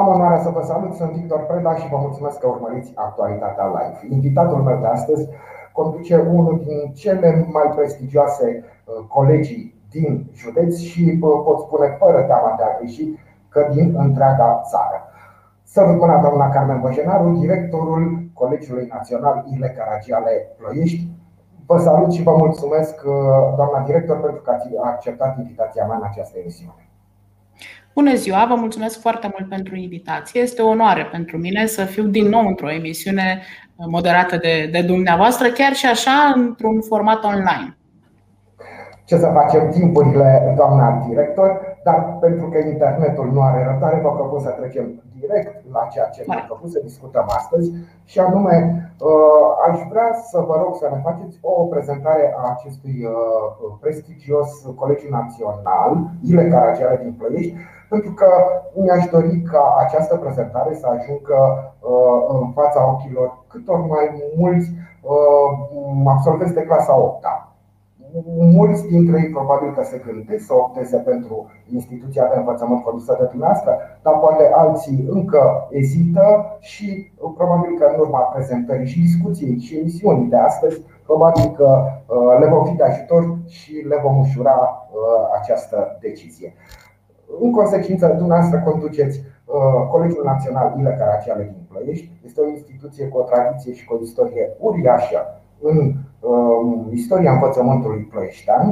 Am onoarea să vă salut, sunt Victor Preda și vă mulțumesc că urmăriți actualitatea live. Invitatul meu de astăzi conduce unul din cele mai prestigioase uh, colegii din județ și uh, pot spune fără teama de a greși că din întreaga țară. Salut mâna doamna Carmen Băjenaru, directorul Colegiului Național Ile Caragiale Ploiești. Vă salut și vă mulțumesc, uh, doamna director, pentru că ați acceptat invitația mea în această emisiune. Bună ziua, vă mulțumesc foarte mult pentru invitație. Este o onoare pentru mine să fiu din nou într-o emisiune moderată de, de dumneavoastră, chiar și așa într-un format online. Ce să facem timpurile, doamna director? Dar pentru că internetul nu are răbdare, vă propun să trecem direct la ceea ce ne-am propus să discutăm astăzi și anume uh, aș vrea să vă rog să ne faceți o prezentare a acestui uh, prestigios Colegiu Național, Ile Caragiale din Ploiești, pentru că mi-aș dori ca această prezentare să ajungă uh, în fața ochilor cât ori mai mulți absolvenți de clasa 8 -a mulți dintre ei probabil că se gândesc să opteze pentru instituția de învățământ condusă de dumneavoastră, dar poate alții încă ezită și probabil că în urma prezentării și discuției și emisiunii de astăzi, probabil că uh, le vom fi de ajutor și le vom ușura uh, această decizie. În consecință, dumneavoastră conduceți uh, Colegiul Național Ile Caraciale din Plăiești. Este o instituție cu o tradiție și cu o istorie uriașă în Um, istoria învățământului ploieștean,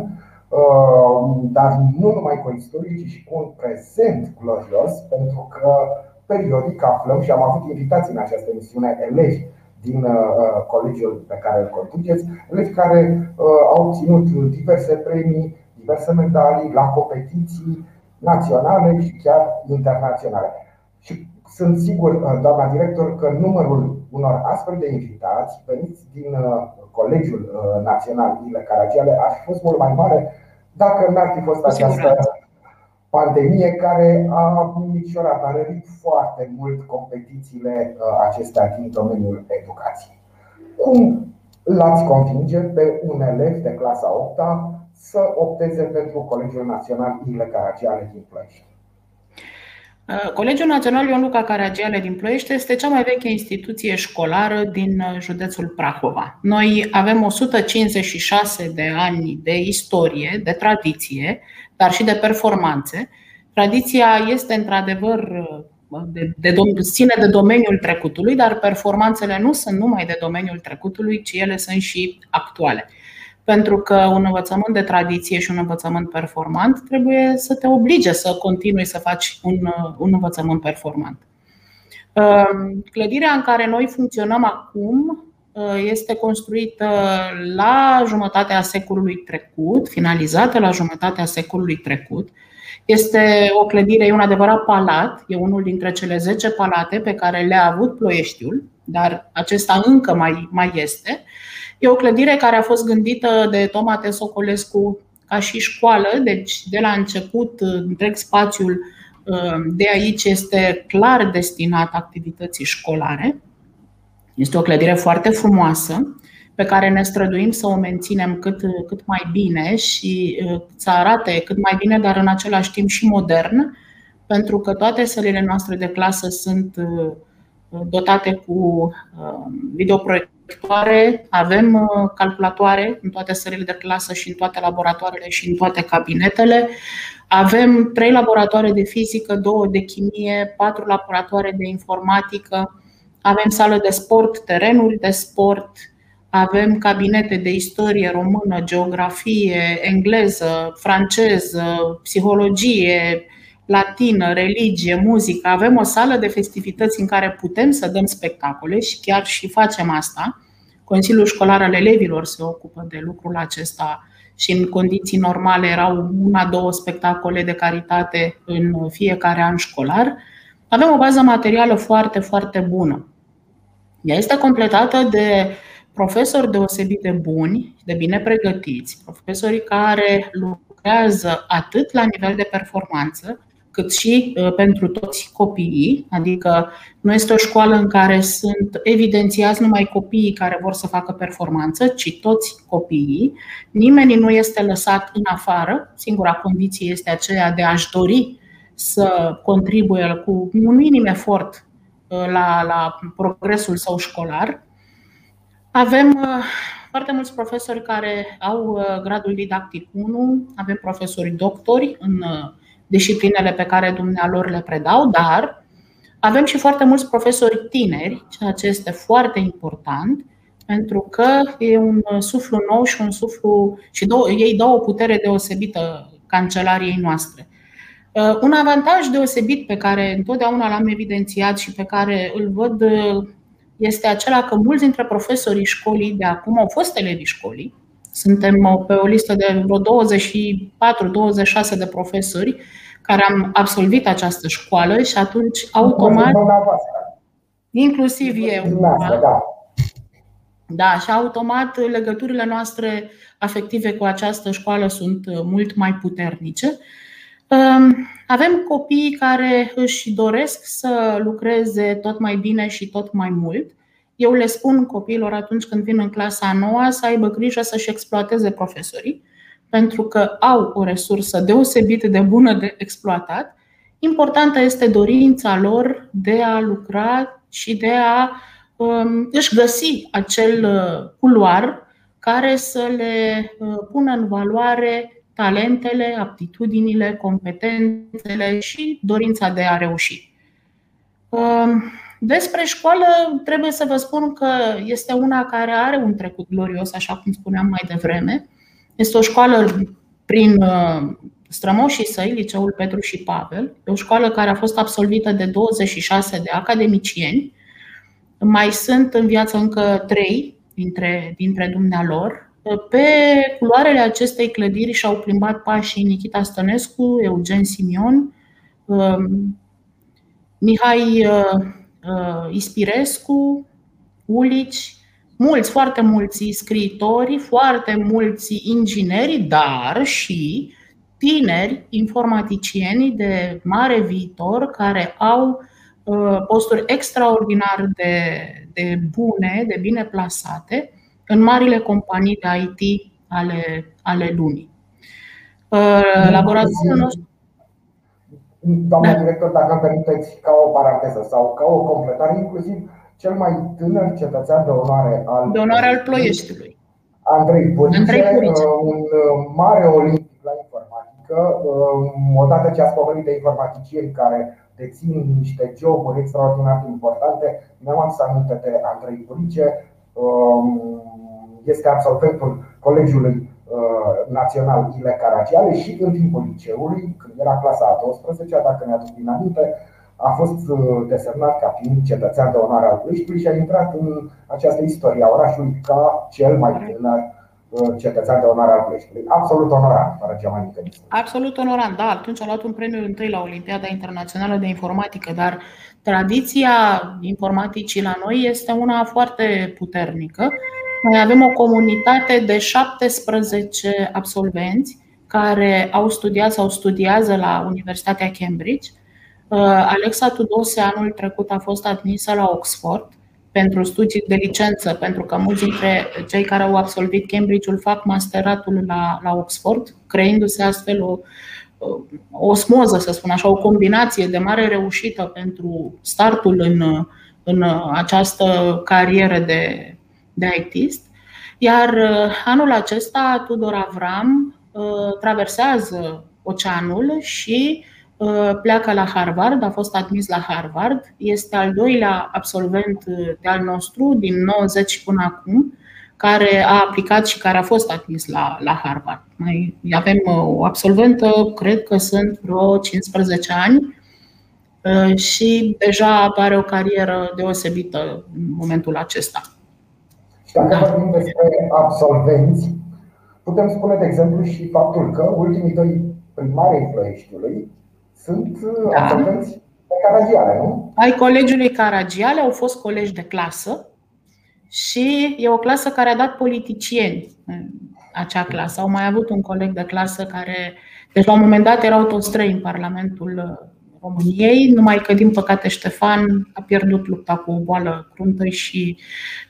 um, dar nu numai cu istorie, ci și cu un prezent glorios, pentru că periodic aflăm și am avut invitații în această emisiune elevi din uh, colegiul pe care îl conduceți, elevi care uh, au obținut diverse premii, diverse medalii la competiții naționale și chiar internaționale. Și sunt sigur, uh, doamna director, că numărul unor astfel de invitați veniți din Colegiul uh, Național Ile Caragiale ar fi fost mult mai mare dacă n-ar fi fost această pandemie care a micșorat, a rărit foarte mult competițiile uh, acestea din domeniul educației. Cum l-ați convinge pe un elev de clasa 8 să opteze pentru Colegiul Național Ile Caragiale din Plăiești? Uh, Colegiul Național Ion Luca Caragiale din Ploiești este cea mai veche instituție școlară din uh, județul Prahova. Noi avem 156 de ani de istorie, de tradiție, dar și de performanțe. Tradiția este într-adevăr uh, de, de, ține de domeniul trecutului, dar performanțele nu sunt numai de domeniul trecutului, ci ele sunt și actuale. Pentru că un învățământ de tradiție și un învățământ performant trebuie să te oblige să continui să faci un, un învățământ performant. Ehm, clădirea în care noi funcționăm acum eh, este construită la jumătatea secolului trecut, finalizată la jumătatea secolului trecut. Este o clădire, e un adevărat palat, e unul dintre cele 10 palate pe care le-a avut Ploieștiul, dar acesta încă mai, mai este. E o clădire care a fost gândită de Toma Tesocolescu ca și școală, deci de la început întreg spațiul uh, de aici este clar destinat activității școlare. Este o clădire foarte frumoasă pe care ne străduim să o menținem cât, cât mai bine și uh, să arate cât mai bine, dar în același timp și modern, pentru că toate sălile noastre de clasă sunt uh, dotate cu videoproiectori proiectoare, avem uh, calculatoare în toate sările de clasă și în toate laboratoarele și în toate cabinetele. Avem trei laboratoare de fizică, două de chimie, patru laboratoare de informatică, avem sală de sport, terenuri de sport, avem cabinete de istorie română, geografie, engleză, franceză, psihologie, latină, religie, muzică. Avem o sală de festivități în care putem să dăm spectacole și chiar și facem asta. Consiliul Școlar al Elevilor se ocupă de lucrul acesta și în condiții normale erau una, două spectacole de caritate în fiecare an școlar. Avem o bază materială foarte, foarte bună. Ea este completată de profesori deosebit de buni, de bine pregătiți, profesorii care lucrează atât la nivel de performanță, cât și uh, pentru toți copiii, adică nu este o școală în care sunt evidențiați numai copiii care vor să facă performanță, ci toți copiii. Nimeni nu este lăsat în afară, singura condiție este aceea de a-și dori să contribuie cu un minim efort la, la progresul său școlar. Avem foarte mulți profesori care au gradul didactic 1, avem profesori doctori în disciplinele pe care dumnealor le predau, dar avem și foarte mulți profesori tineri, ceea ce este foarte important, pentru că e un suflu nou și un suflu și două, ei dau o putere deosebită cancelariei noastre. Uh, un avantaj deosebit pe care întotdeauna l-am evidențiat și pe care îl văd uh, este acela că mulți dintre profesorii școlii de acum au fost elevii școlii. Suntem pe o listă de vreo 24-26 de profesori care am absolvit această școală și atunci automat, inclusiv eu, da. da, și automat legăturile noastre afective cu această școală sunt mult mai puternice. Avem copii care își doresc să lucreze tot mai bine și tot mai mult. Eu le spun copiilor atunci când vin în clasa a noua să aibă grijă să-și exploateze profesorii pentru că au o resursă deosebit de bună de exploatat. Importantă este dorința lor de a lucra și de a um, își găsi acel uh, culoar care să le uh, pună în valoare talentele, aptitudinile, competențele și dorința de a reuși. Um, despre școală trebuie să vă spun că este una care are un trecut glorios, așa cum spuneam mai devreme. Este o școală prin uh, strămoșii săi, Liceul Petru și Pavel. E o școală care a fost absolvită de 26 de academicieni. Mai sunt în viață încă trei dintre, dintre dumnealor. Pe culoarele acestei clădiri și-au plimbat pașii Nikita Stănescu, Eugen Simion, um, Mihai uh, uh, Ispirescu, Ulici, mulți, foarte mulți scriitori, foarte mulți ingineri, dar și tineri informaticieni de mare viitor care au uh, posturi extraordinar de, de bune, de bine plasate în marile companii de IT ale, ale lumii. Uh, laboratorul nostru Doamna director, dacă îmi permiteți, ca o paranteză sau ca o completare, inclusiv cel mai tânăr cetățean de onoare al, de onoare al Ploieștiului. Andrei Purice, Andrei Purice, uh, un uh, mare olimpic la informatică. Uh, odată ce a spomenit de informaticieni care dețin niște joburi extraordinar de importante, mi-am adus aminte de Andrei Purice. Um, este absolventul Colegiului Național Ile Caragiale și în timpul liceului, când era clasa a 12 dacă ne aduc din aminte, a fost uh, desemnat ca fiind cetățean de onoare al Ploieștiului și a intrat în această istorie a orașului ca cel mai tânăr uh, cetățean de onoare al Ploieștiului. Absolut onorant, fără cea mai mică Absolut onorant, da. Atunci a luat un premiu întâi la Olimpiada Internațională de Informatică, dar tradiția informaticii la noi este una foarte puternică. Noi avem o comunitate de 17 absolvenți care au studiat sau studiază la Universitatea Cambridge. Uh, Alexa Tudose anul trecut a fost admisă la Oxford pentru studii de licență, pentru că mulți dintre cei care au absolvit Cambridge-ul fac masteratul la, la Oxford, creându-se astfel o, o osmoză, să spun așa, o combinație de mare reușită pentru startul în, în această carieră de, de ITist. Iar uh, anul acesta Tudor Avram uh, traversează oceanul și Uh, pleacă la Harvard, a fost admis la Harvard, este al doilea absolvent uh, de al nostru din 90 până acum, care a aplicat și care a fost admis la, la Harvard. Mai avem uh, o absolventă, cred că sunt vreo 15 ani și deja are o carieră deosebită în momentul acesta. Și dacă da. vorbim despre absolvenți, putem spune, de exemplu, și faptul că ultimii doi primari ai Ploieștiului sunt uh, da. absolvenți de Caragiale, nu? Ai colegiului Caragiale au fost colegi de clasă și e o clasă care a dat politicieni în acea clasă. Au mai avut un coleg de clasă care, deci la un moment dat erau toți trei în Parlamentul uh, României, numai că, din păcate, Ștefan a pierdut lupta cu o boală cruntă și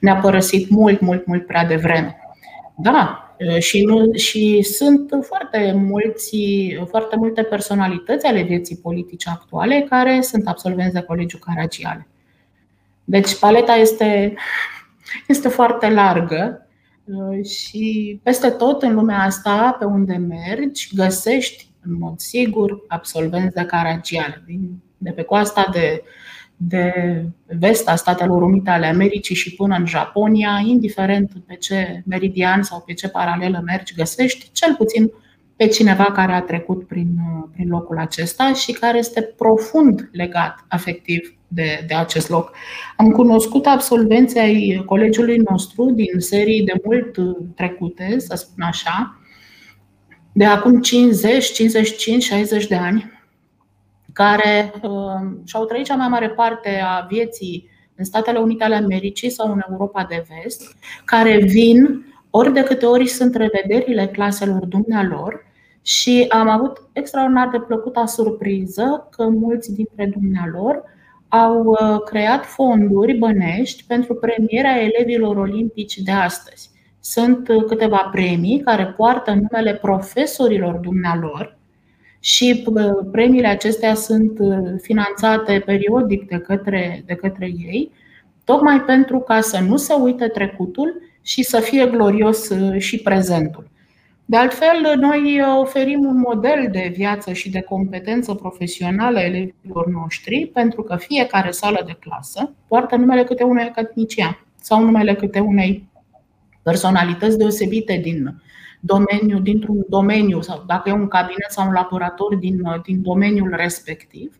ne-a părăsit mult, mult, mult prea devreme. Da, Și, nu, și sunt foarte, mulți, foarte multe personalități ale vieții politice actuale care sunt absolvenți de Colegiul Caragiale. Deci paleta este, este foarte largă și peste tot în lumea asta, pe unde mergi, găsești în mod sigur absolvenți de Caragiale, de pe coasta de de vest a Statelor Unite ale Americii și până în Japonia, indiferent pe ce meridian sau pe ce paralelă mergi, găsești cel puțin pe cineva care a trecut prin, prin locul acesta și care este profund legat afectiv de, de acest loc. Am cunoscut absolvenții ai colegiului nostru din serii de mult trecute, să spun așa, de acum 50, 55, 60 de ani, care uh, și-au trăit cea mai mare parte a vieții în Statele Unite ale Americii sau în Europa de Vest, care vin ori de câte ori sunt revederile claselor dumnealor și am avut extraordinar de plăcuta surpriză că mulți dintre dumnealor au uh, creat fonduri bănești pentru premierea elevilor olimpici de astăzi. Sunt uh, câteva premii care poartă numele profesorilor dumnealor și uh, premiile acestea sunt uh, finanțate periodic de către, de către ei, tocmai pentru ca să nu se uite trecutul și să fie glorios uh, și prezentul. De altfel, noi oferim un model de viață și de competență profesională elevilor noștri, pentru că fiecare sală de clasă poartă numele câte unui academician sau numele câte unei personalități deosebite din domeniu, dintr-un domeniu sau dacă e un cabinet sau un laborator din, din domeniul respectiv.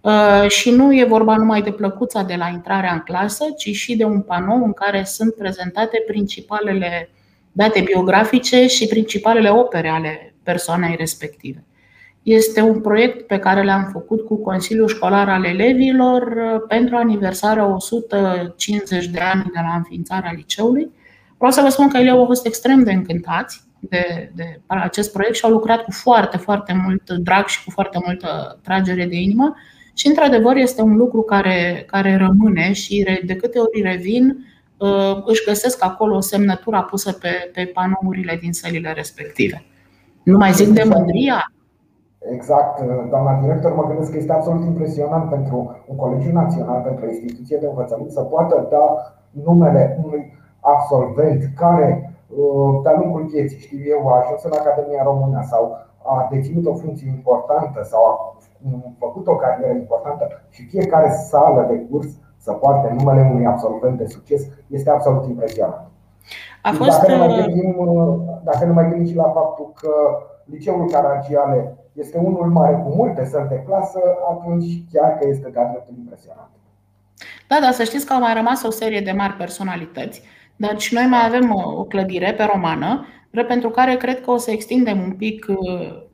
Uh, și nu e vorba numai de plăcuța de la intrarea în clasă, ci și de un panou în care sunt prezentate principalele date biografice și principalele opere ale persoanei respective. Este un proiect pe care l-am făcut cu Consiliul Școlar al Elevilor uh, pentru aniversarea 150 de ani de la înființarea liceului. Vreau să vă spun că elevii au fost extrem de încântați de, de acest proiect și au lucrat cu foarte, foarte mult drag și cu foarte multă tragere de inimă. Și, într-adevăr, este un lucru care, care rămâne și de câte ori revin, uh, își găsesc acolo semnătura pusă pe, pe panourile din sălile respective. Nu mai zic de mândria. Exact, doamna director, mă gândesc că este absolut impresionant pentru un colegiu național, pentru o instituție de învățământ să poată da numele unui absolvent care Uh, de-a lungul vieții, știu eu, a ajuns în Academia Română sau a deținut o funcție importantă sau a făcut o carieră importantă și fiecare sală de curs să poarte numele unui absolvent de succes este absolut impresionant. A fost... dacă, ne mai uh, gândim, uh, dacă ne mai gândim și la faptul că liceul Caragiale este unul mare cu multe săli de clasă, atunci chiar că este de-a impresionant. Da, dar să știți că au mai rămas o serie de mari personalități dar și noi mai avem o, clădire pe romană, pentru care cred că o să extindem un pic uh,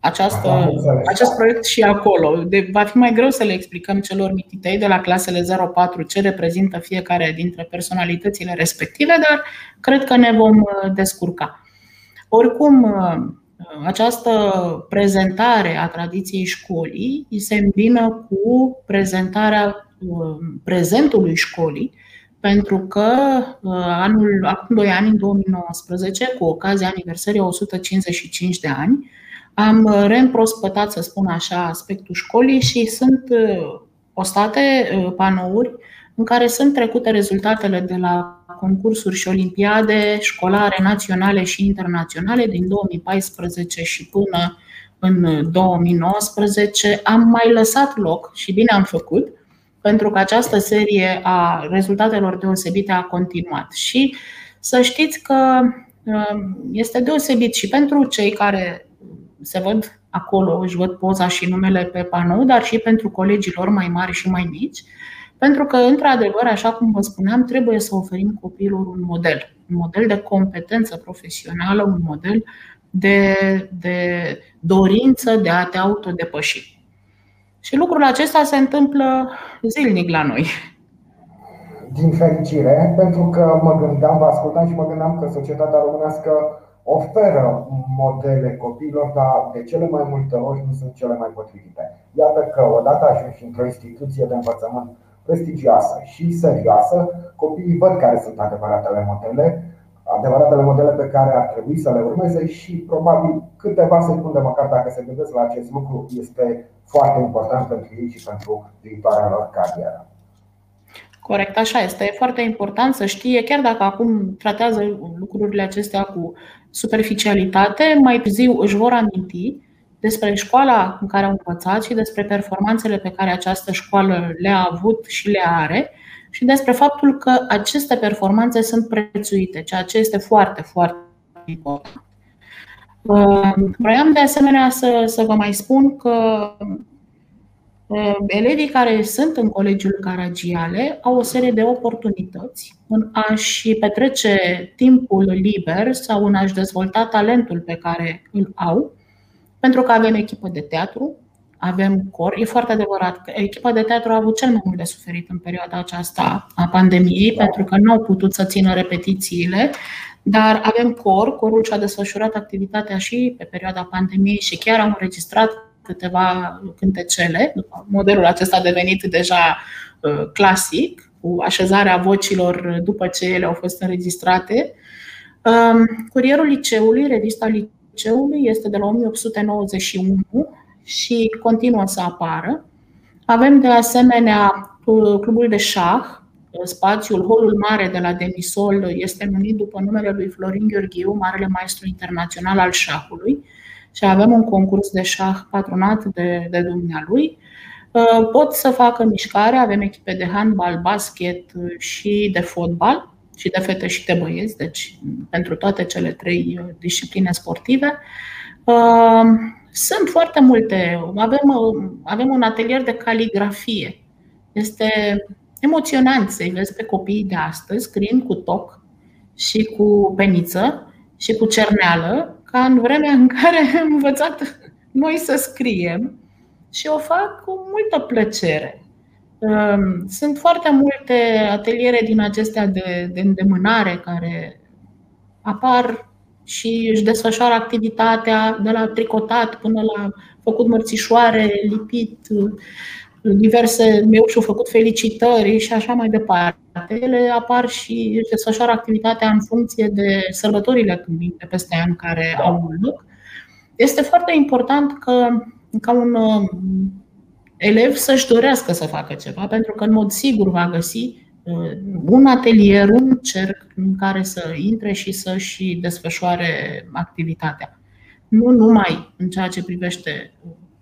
această, acest proiect și acolo. De, va fi mai greu să le explicăm celor mititei de la clasele 04 ce reprezintă fiecare dintre personalitățile respective, dar cred că ne vom uh, descurca. Oricum, uh, această prezentare a tradiției școlii se îmbină cu prezentarea prezentului școlii, pentru că uh, anul, acum 2 ani, în 2019, cu ocazia aniversării 155 de ani, am uh, reîmprospătat, să spun așa, aspectul școlii și sunt uh, postate panouri în care sunt trecute rezultatele de la concursuri și olimpiade școlare naționale și internaționale din 2014 și până în 2019. Am mai lăsat loc și bine am făcut pentru că această serie a rezultatelor deosebite a continuat. Și să știți că um, este deosebit și pentru cei care se văd acolo, își văd poza și numele pe panou, dar și pentru colegii lor mai mari și mai mici, pentru că, într-adevăr, așa cum vă spuneam, trebuie să oferim copiilor un model, un model de competență profesională, un model de, de dorință de a te autodepăși. Și lucrul acesta se întâmplă zilnic la noi. Din fericire, pentru că mă gândeam, vă ascultam și mă gândeam că societatea românească oferă modele copiilor, dar de cele mai multe ori nu sunt cele mai potrivite. Iată că odată ajungi într-o instituție de învățământ prestigioasă și serioasă, copiii văd care sunt adevăratele modele, adevăratele modele pe care ar trebui să le urmeze și probabil câteva secunde, măcar dacă se gândesc la acest lucru, este foarte important pentru ei și pentru viitoarea lor carieră. Corect, așa este. E foarte important să știe, chiar dacă acum tratează lucrurile acestea cu superficialitate, mai târziu își vor aminti despre școala în care au învățat și despre performanțele pe care această școală le-a avut și le are și despre faptul că aceste performanțe sunt prețuite, ceea ce este foarte, foarte important. Vreau de asemenea să, să vă mai spun că elevii care sunt în Colegiul Caragiale au o serie de oportunități în a-și petrece timpul liber sau în a-și dezvolta talentul pe care îl au, pentru că avem echipă de teatru, avem cor. E foarte adevărat că echipa de teatru a avut cel mai mult de suferit în perioada aceasta a pandemiei, da. pentru că nu au putut să țină repetițiile, dar avem cor. Corul și-a desfășurat activitatea și pe perioada pandemiei și chiar am înregistrat câteva cântecele. Modelul acesta a devenit deja uh, clasic, cu așezarea vocilor după ce ele au fost înregistrate. Um, curierul liceului, revista liceului, este de la 1891 și continuă să apară. Avem de asemenea clubul de șah, spațiul Holul Mare de la Demisol este numit după numele lui Florin Gheorghiu, marele maestru internațional al șahului și avem un concurs de șah patronat de, de dumnealui. Pot să facă mișcare, avem echipe de handbal, basket și de fotbal și de fete și de băieți, deci pentru toate cele trei discipline sportive. Sunt foarte multe. Avem, avem un atelier de caligrafie. Este emoționant să-i vezi pe copiii de astăzi scriind cu toc și cu peniță și cu cerneală, ca în vremea în care am învățat noi să scriem și o fac cu multă plăcere. Sunt foarte multe ateliere din acestea de, de îndemânare care apar și își desfășoară activitatea de la tricotat până la făcut mărțișoare, lipit, diverse meu și-au făcut felicitări și așa mai departe. Ele apar și își desfășoară activitatea în funcție de sărbătorile când vin de peste an care au loc. Este foarte important că ca un um, elev să-și dorească să facă ceva, pentru că în mod sigur va găsi Uh, un atelier, un cerc în care să intre și să-și desfășoare activitatea. Nu numai în ceea ce privește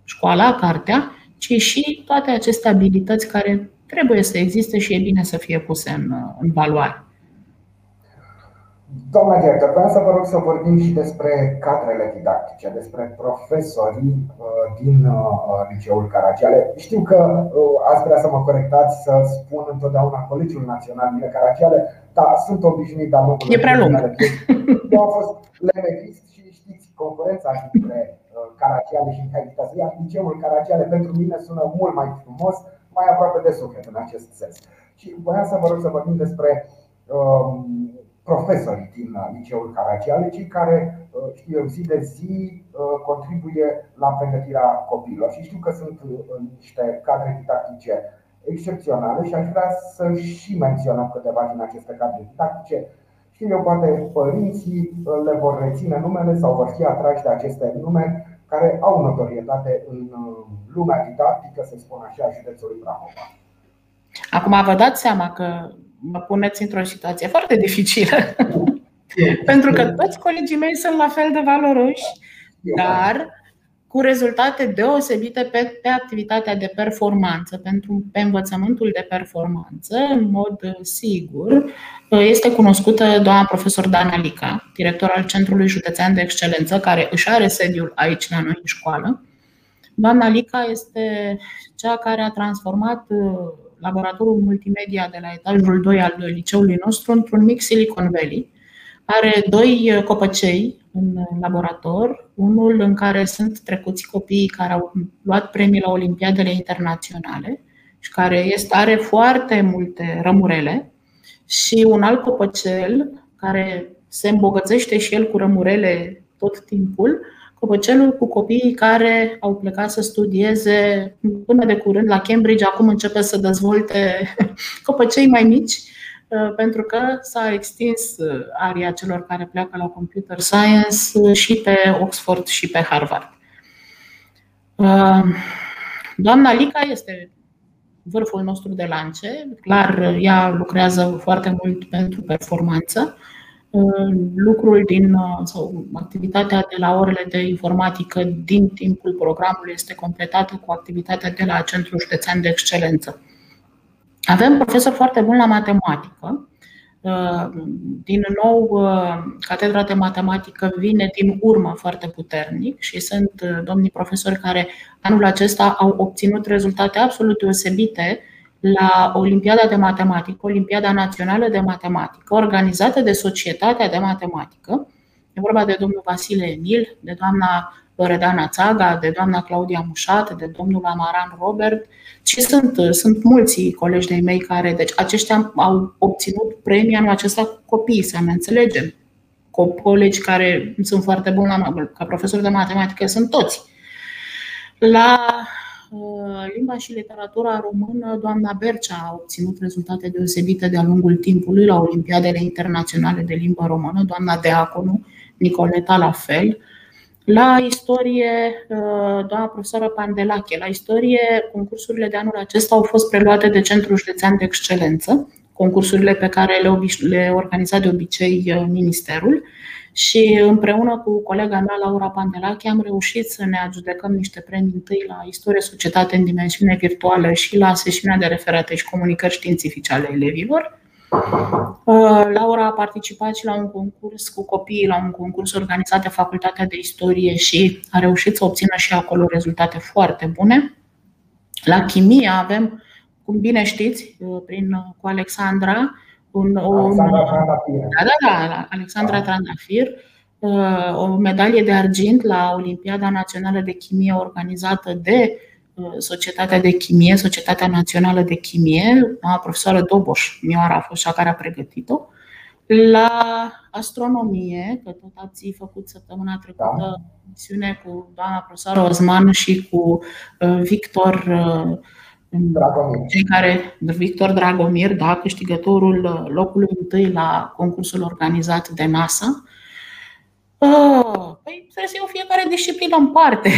școala, cartea, ci și toate aceste abilități care trebuie să existe și e bine să fie puse în, în valoare. Doamna director, vreau să vă rog să vorbim și despre cadrele didactice, despre profesorii uh, din uh, liceul Caragiale. Știu că uh, ați vrea să mă corectați să spun întotdeauna Colegiul Național din Caragiale, dar sunt obișnuit de-a lungul E prea lung. Eu am fost lenevist și știți concurența dintre Caragiale și Haitazia. Liceul Caragiale pentru mine sună mult mai frumos, mai aproape de suflet în acest sens. Și voiam să vă rog să vorbim despre um, profesorii din uh, liceul Caragiale, cei care, uh, știu eu, zi de zi uh, contribuie la pregătirea copiilor. Și știu că sunt niște cadre didactice excepționale și aș vrea să și menționăm câteva din aceste cadre didactice. Știu eu, poate părinții le vor reține numele sau vor fi atrași de aceste nume care au notorietate în lumea didactică, să spun așa, a județului Prahova. Acum vă dați seama că mă puneți într-o situație foarte dificilă. Pentru că toți colegii mei sunt la fel de valoroși, dar cu rezultate deosebite pe, pe activitatea de performanță, pentru pe învățământul de performanță, în mod sigur, este cunoscută doamna profesor Dana Lica, director al Centrului Județean de Excelență, care își are sediul aici la noi în școală. Doamna Lica este cea care a transformat laboratorul multimedia de la etajul 2 al liceului nostru într-un mic Silicon Valley. Are doi copăcei în laborator, unul în care sunt trecuți copiii care au luat premii la Olimpiadele internaționale și care este, are foarte multe rămurele și un alt copăcel care se îmbogățește și el cu rămurele tot timpul, copăcelul cu copiii care au plecat să studieze până de curând la Cambridge, acum începe să dezvolte copăcei mai mici pentru că s-a extins aria celor care pleacă la computer science și pe Oxford și pe Harvard. Doamna Lica este vârful nostru de lance. Clar, ea lucrează foarte mult pentru performanță. Lucrul din sau activitatea de la orele de informatică din timpul programului este completată cu activitatea de la Centrul Județean de Excelență. Avem profesori foarte buni la matematică. Din nou, catedra de matematică vine din urmă foarte puternic și sunt domnii profesori care anul acesta au obținut rezultate absolut deosebite la Olimpiada de Matematică, Olimpiada Națională de Matematică, organizată de Societatea de Matematică. E vorba de domnul Vasile Emil, de doamna Loredana Țaga, de doamna Claudia Mușat, de domnul Amaran Robert și sunt, sunt mulți colegi de mei care, deci aceștia au obținut premia anul acesta cu copii, să ne înțelegem. Colegi care sunt foarte buni la, ca profesori de matematică, sunt toți. La uh, limba și literatura română, doamna Bercea a obținut rezultate deosebite de-a lungul timpului la Olimpiadele Internaționale de Limbă Română, doamna Deaconu, Nicoleta la fel. La istorie, uh, doamna profesoră Pandelache, la istorie, concursurile de anul acesta au fost preluate de Centrul Județean de Excelență, concursurile pe care le, le organiza de obicei uh, Ministerul și împreună cu colega mea, Laura Pandelache, am reușit să ne adjudecăm niște premii întâi la istorie, societate în dimensiune virtuală și la sesiunea de referate și comunicări științifice ale elevilor. Uh, Laura a participat și la un concurs cu copiii, la un concurs organizat de Facultatea de Istorie și a reușit să obțină și acolo rezultate foarte bune. La chimie avem, cum bine știți, uh, prin, uh, cu Alexandra, un, o, Alexandra Trandafir. Da, da, da, Alexandra da. Trandafir, o medalie de argint la Olimpiada Națională de Chimie organizată de Societatea de Chimie, Societatea Națională de Chimie, a profesoară Doboș, Mioara a fost cea care a pregătit-o. La astronomie, că tot ați făcut săptămâna trecută da. misiune cu doamna profesoară Osman și cu uh, Victor uh, Dragomir. Cei care, Victor Dragomir, da, câștigătorul uh, locului întâi la concursul organizat de NASA. Păi trebuie să iau fiecare disciplină în parte.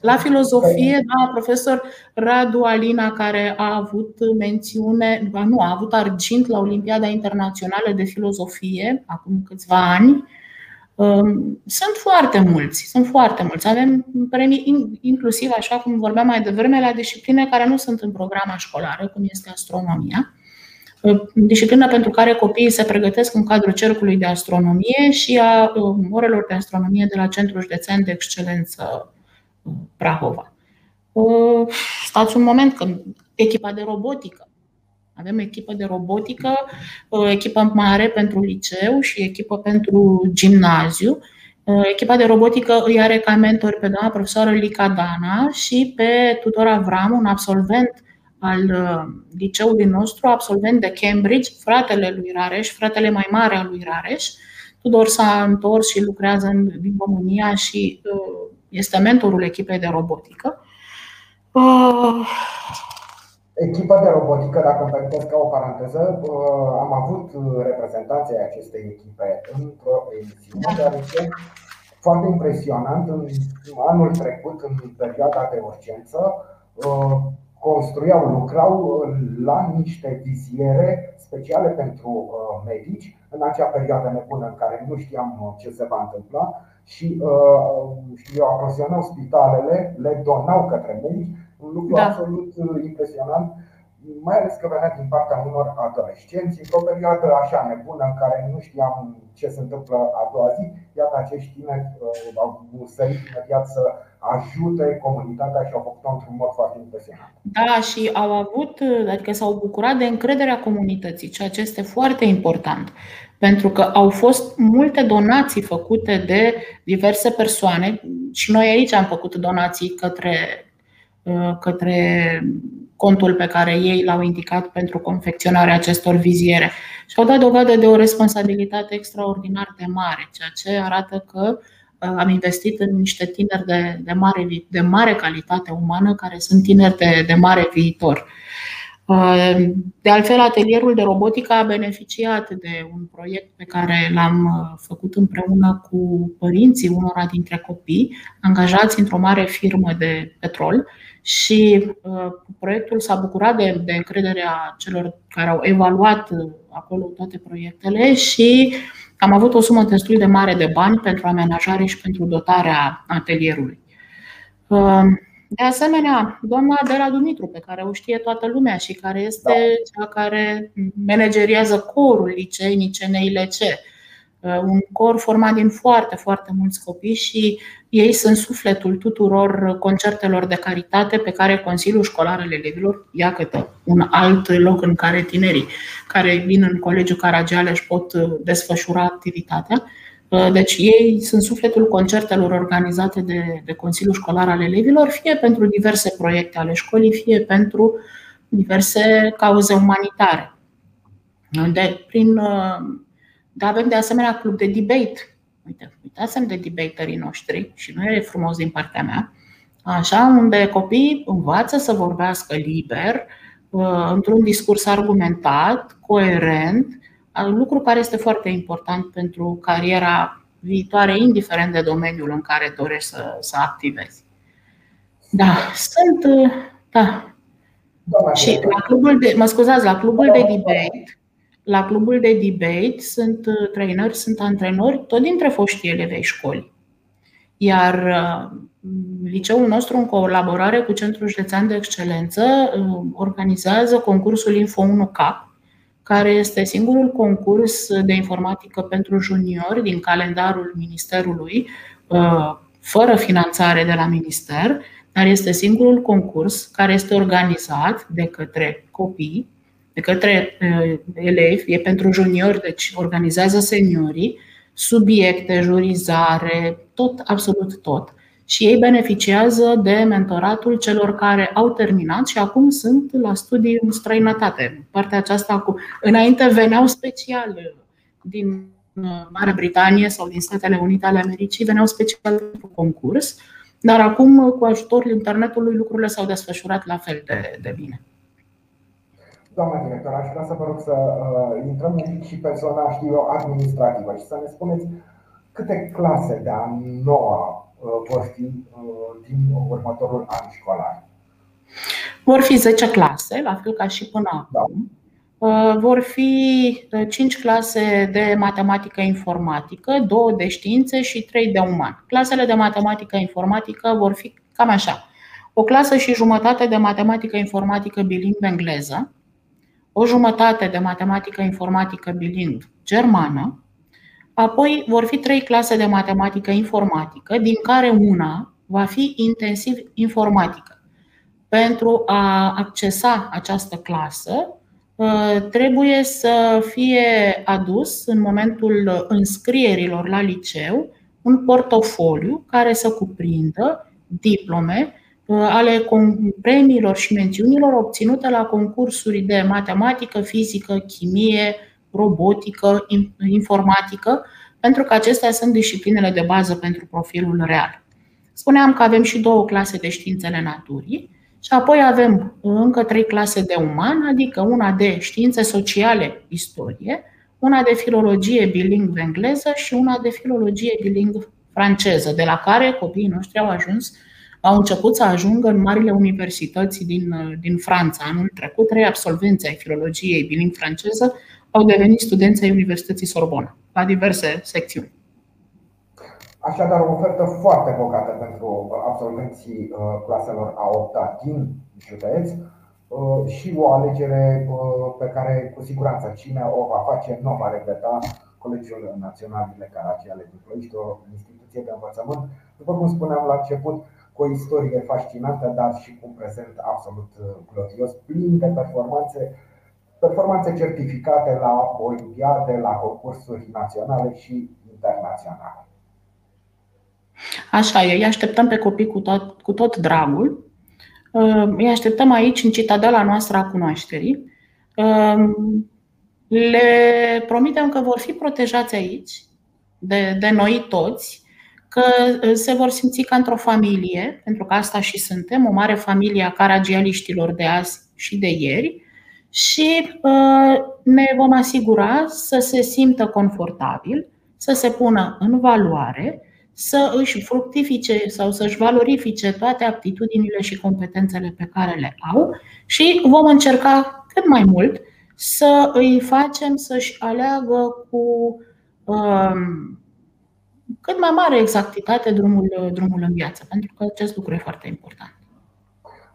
La filozofie, da, profesor Radu Alina, care a avut mențiune, nu, a avut argint la Olimpiada Internațională de Filozofie acum câțiva ani. Um, sunt foarte mulți, sunt foarte mulți. Avem premii inclusiv, așa cum vorbeam mai devreme, la discipline care nu sunt în programa școlară, cum este astronomia. Uh, disciplină pentru care copiii se pregătesc în cadrul cercului de astronomie și a um, orelor de astronomie de la Centrul Județean de Excelență Prahova. Stați un moment, că echipa de robotică. Avem echipă de robotică, echipă mare pentru liceu și echipă pentru gimnaziu. Echipa de robotică îi are ca mentor pe doamna profesoară Lica Dana și pe Tudor Avram, un absolvent al liceului nostru, absolvent de Cambridge, fratele lui Rareș, fratele mai mare al lui Rareș. Tudor s-a întors și lucrează în, din România și este mentorul echipei de robotică. Uh... Echipa de robotică, dacă îmi permiteți ca o paranteză, uh, am avut reprezentanții acestei echipe într-o emisiune, deoarece foarte impresionant, în anul trecut, în perioada de urgență, uh, construiau, lucrau la niște viziere speciale pentru uh, medici. În acea perioadă nebună în care nu știam ce se va întâmpla și uh, aprovizionau spitalele, le donau către medici, un lucru da. absolut uh, impresionant, mai ales că venea din partea unor adolescenți, într-o perioadă așa nebună în care nu știam ce se întâmplă a doua zi, iată acești tineri uh, au sărit imediat să ajute comunitatea și au făcut-o într-un mod foarte impresionant. Da, și au avut, adică s-au bucurat de încrederea comunității, ceea ce este foarte important. Pentru că au fost multe donații făcute de diverse persoane și noi aici am făcut donații către, uh, către contul pe care ei l-au indicat pentru confecționarea acestor viziere. Și au dat dovadă de o responsabilitate extraordinar de mare, ceea ce arată că uh, am investit în niște tineri de, de, mare, de mare calitate umană, care sunt tineri de, de mare viitor. De altfel, atelierul de robotică a beneficiat de un proiect pe care l-am uh, făcut împreună cu părinții unora dintre copii angajați într-o mare firmă de petrol și uh, proiectul s-a bucurat de, de încrederea celor care au evaluat uh, acolo toate proiectele și am avut o sumă destul de mare de bani pentru amenajare și pentru dotarea atelierului. De asemenea, doamna Adela Dumitru, pe care o știe toată lumea și care este da. cea care manageriază corul liceii CNILC, uh, un cor format din foarte, foarte mulți copii și ei sunt sufletul tuturor concertelor de caritate pe care Consiliul Școlar al Elevilor, ia câte un alt loc în care tinerii care vin în Colegiul Caragiale își pot uh, desfășura activitatea. Uh, deci ei sunt sufletul concertelor organizate de, de Consiliul Școlar al Elevilor, fie pentru diverse proiecte ale școlii, fie pentru diverse cauze umanitare. De, prin, uh, de avem de asemenea club de debate. Uite, uitați de debaterii noștri și nu e frumos din partea mea. Așa, unde copiii învață să vorbească liber, uh, într-un discurs argumentat, coerent, lucru care este foarte important pentru cariera viitoare, indiferent de domeniul în care dorești să, să activezi. Da, sunt. Da. Și la clubul de, mă scuzați, la clubul de debate, la clubul de debate sunt traineri, sunt antrenori, tot dintre foștii elevei școli. Iar uh, liceul nostru, în colaborare cu Centrul Județean de Excelență, uh, organizează concursul Info 1 Cap, care este singurul concurs de informatică pentru juniori din calendarul Ministerului, uh, fără finanțare de la Minister, dar este singurul concurs care este organizat de către copii, de către uh, elevi, e pentru juniori, deci organizează seniorii, subiecte, jurizare, tot, absolut tot și ei beneficiază de mentoratul celor care au terminat și acum sunt la studii în străinătate. Partea aceasta cu. Înainte veneau special din uh, Marea Britanie sau din Statele Unite ale Americii, veneau special pentru concurs, dar acum, cu ajutorul internetului, lucrurile s-au desfășurat la fel de, de bine. Doamna director, aș vrea să vă rog să uh, intrăm un pic și pe zona, știu eu, administrativă și să ne spuneți câte clase de a noua Uh, vor fi uh, din următorul an școlar? Vor fi 10 clase, la fel ca și până da. acum. Uh, vor fi 5 clase de matematică informatică, 2 de științe și 3 de uman. Clasele de matematică informatică vor fi cam așa. O clasă și jumătate de matematică informatică bilingvă engleză, o jumătate de matematică informatică bilingvă germană, Apoi vor fi trei clase de matematică informatică, din care una va fi intensiv informatică. Pentru a accesa această clasă, ă, trebuie să fie adus în momentul înscrierilor la liceu un portofoliu care să cuprindă diplome ă, ale premiilor și mențiunilor obținute la concursuri de matematică, fizică, chimie, robotică, informatică, pentru că acestea sunt disciplinele de bază pentru profilul real. Spuneam că avem și două clase de științele naturii și apoi avem încă trei clase de uman, adică una de științe sociale, istorie, una de filologie bilingvă engleză și una de filologie bilingvă franceză, de la care copiii noștri au ajuns, au început să ajungă în marile universități din, din Franța. Anul trecut, trei absolvenți ai filologiei bilingvă franceză au devenit studenți ai Universității Sorbona, la diverse secțiuni. Așadar, o ofertă foarte bogată pentru absolvenții uh, claselor a 8 din județ uh, și o alegere uh, pe care cu siguranță cine o va face nu va regreta Colegiul Național de Caraci ale Ploiești, o instituție de învățământ, după cum spuneam la început, cu o istorie fascinantă, dar și cu un prezent absolut glorios, plin de performanțe performanțe certificate la olimpiade, la concursuri naționale și internaționale. Așa e, îi așteptăm pe copii cu tot, cu tot dragul. Uh, îi așteptăm aici, în citadela noastră a cunoașterii. Uh, le promitem că vor fi protejați aici de, de noi toți, că uh, se vor simți ca într-o familie, pentru că asta și suntem, o mare familie a caragialiștilor de azi și de ieri, și ne vom asigura să se simtă confortabil, să se pună în valoare, să își fructifice sau să-și valorifice toate aptitudinile și competențele pe care le au și vom încerca cât mai mult să îi facem să-și aleagă cu um, cât mai mare exactitate drumul, drumul în viață, pentru că acest lucru e foarte important.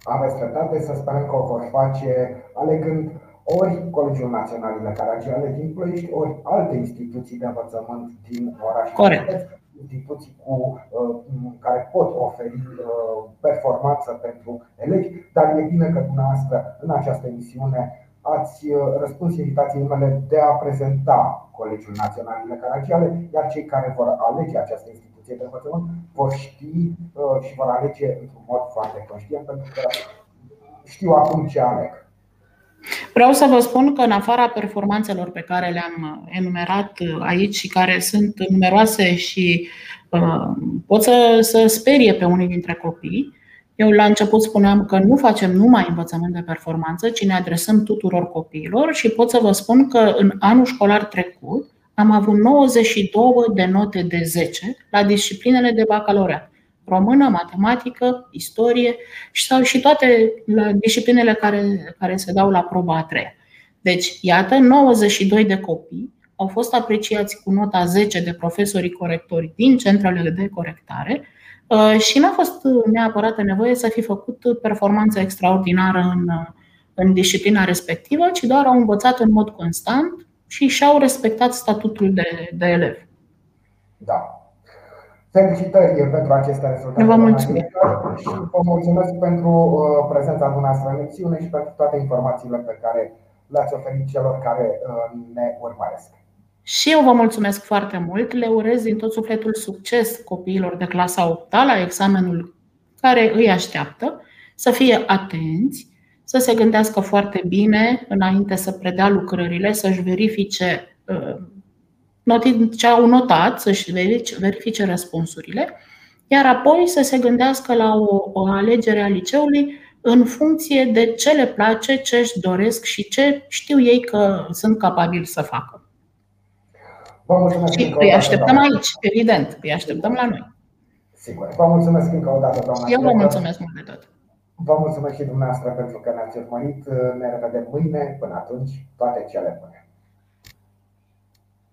Aveți dreptate să sperăm că o vor face alegând ori Colegiul Național de Caragiale din Ploiești, ori alte instituții de învățământ din oraș. Corect. Instituții cu, uh, care pot oferi uh, performanță pentru elevi, dar e bine că dumneavoastră în această emisiune ați uh, răspuns invitației mele de a prezenta Colegiul Național de Caragiale, iar cei care vor alege această instituție de învățământ vor ști și vor alege într-un mod foarte conștient, pentru că știu acum ce aleg. Vreau să vă spun că în afara performanțelor pe care le-am enumerat aici și care sunt numeroase și uh, pot să, să sperie pe unii dintre copii, eu la început spuneam că nu facem numai învățământ de performanță, ci ne adresăm tuturor copiilor și pot să vă spun că în anul școlar trecut am avut 92 de note de 10 la disciplinele de bacalaureat română, matematică, istorie și, sau și toate la disciplinele care, care se dau la proba a treia. Deci, iată, 92 de copii au fost apreciați cu nota 10 de profesorii corectori din centrele de corectare uh, și n-a fost neapărat nevoie să fi făcut performanță extraordinară în, în disciplina respectivă, ci doar au învățat în mod constant și și-au respectat statutul de, de elev. Da, Felicitări pentru aceste rezultate. Vă mulțumesc. Și vă mulțumesc pentru uh, prezența dumneavoastră în emisiune și pentru toate informațiile pe care le-ați oferit celor care uh, ne urmăresc. Și eu vă mulțumesc foarte mult. Le urez din tot sufletul succes copiilor de clasa 8 la examenul care îi așteaptă, să fie atenți, să se gândească foarte bine înainte să predea lucrările, să-și verifice uh, ce au notat, să-și verifice răspunsurile, iar apoi să se gândească la o, o alegere a liceului în funcție de ce le place, ce își doresc și ce știu ei că sunt capabili să facă. Vă mulțumesc și îi așteptăm doamna. aici, evident, îi așteptăm la noi. Sigur. Vă mulțumesc încă o dată, doamna. Eu vă mulțumesc mult de tot. Vă mulțumesc și dumneavoastră pentru că ne-ați urmărit. Ne revedem mâine. Până atunci, toate cele bune.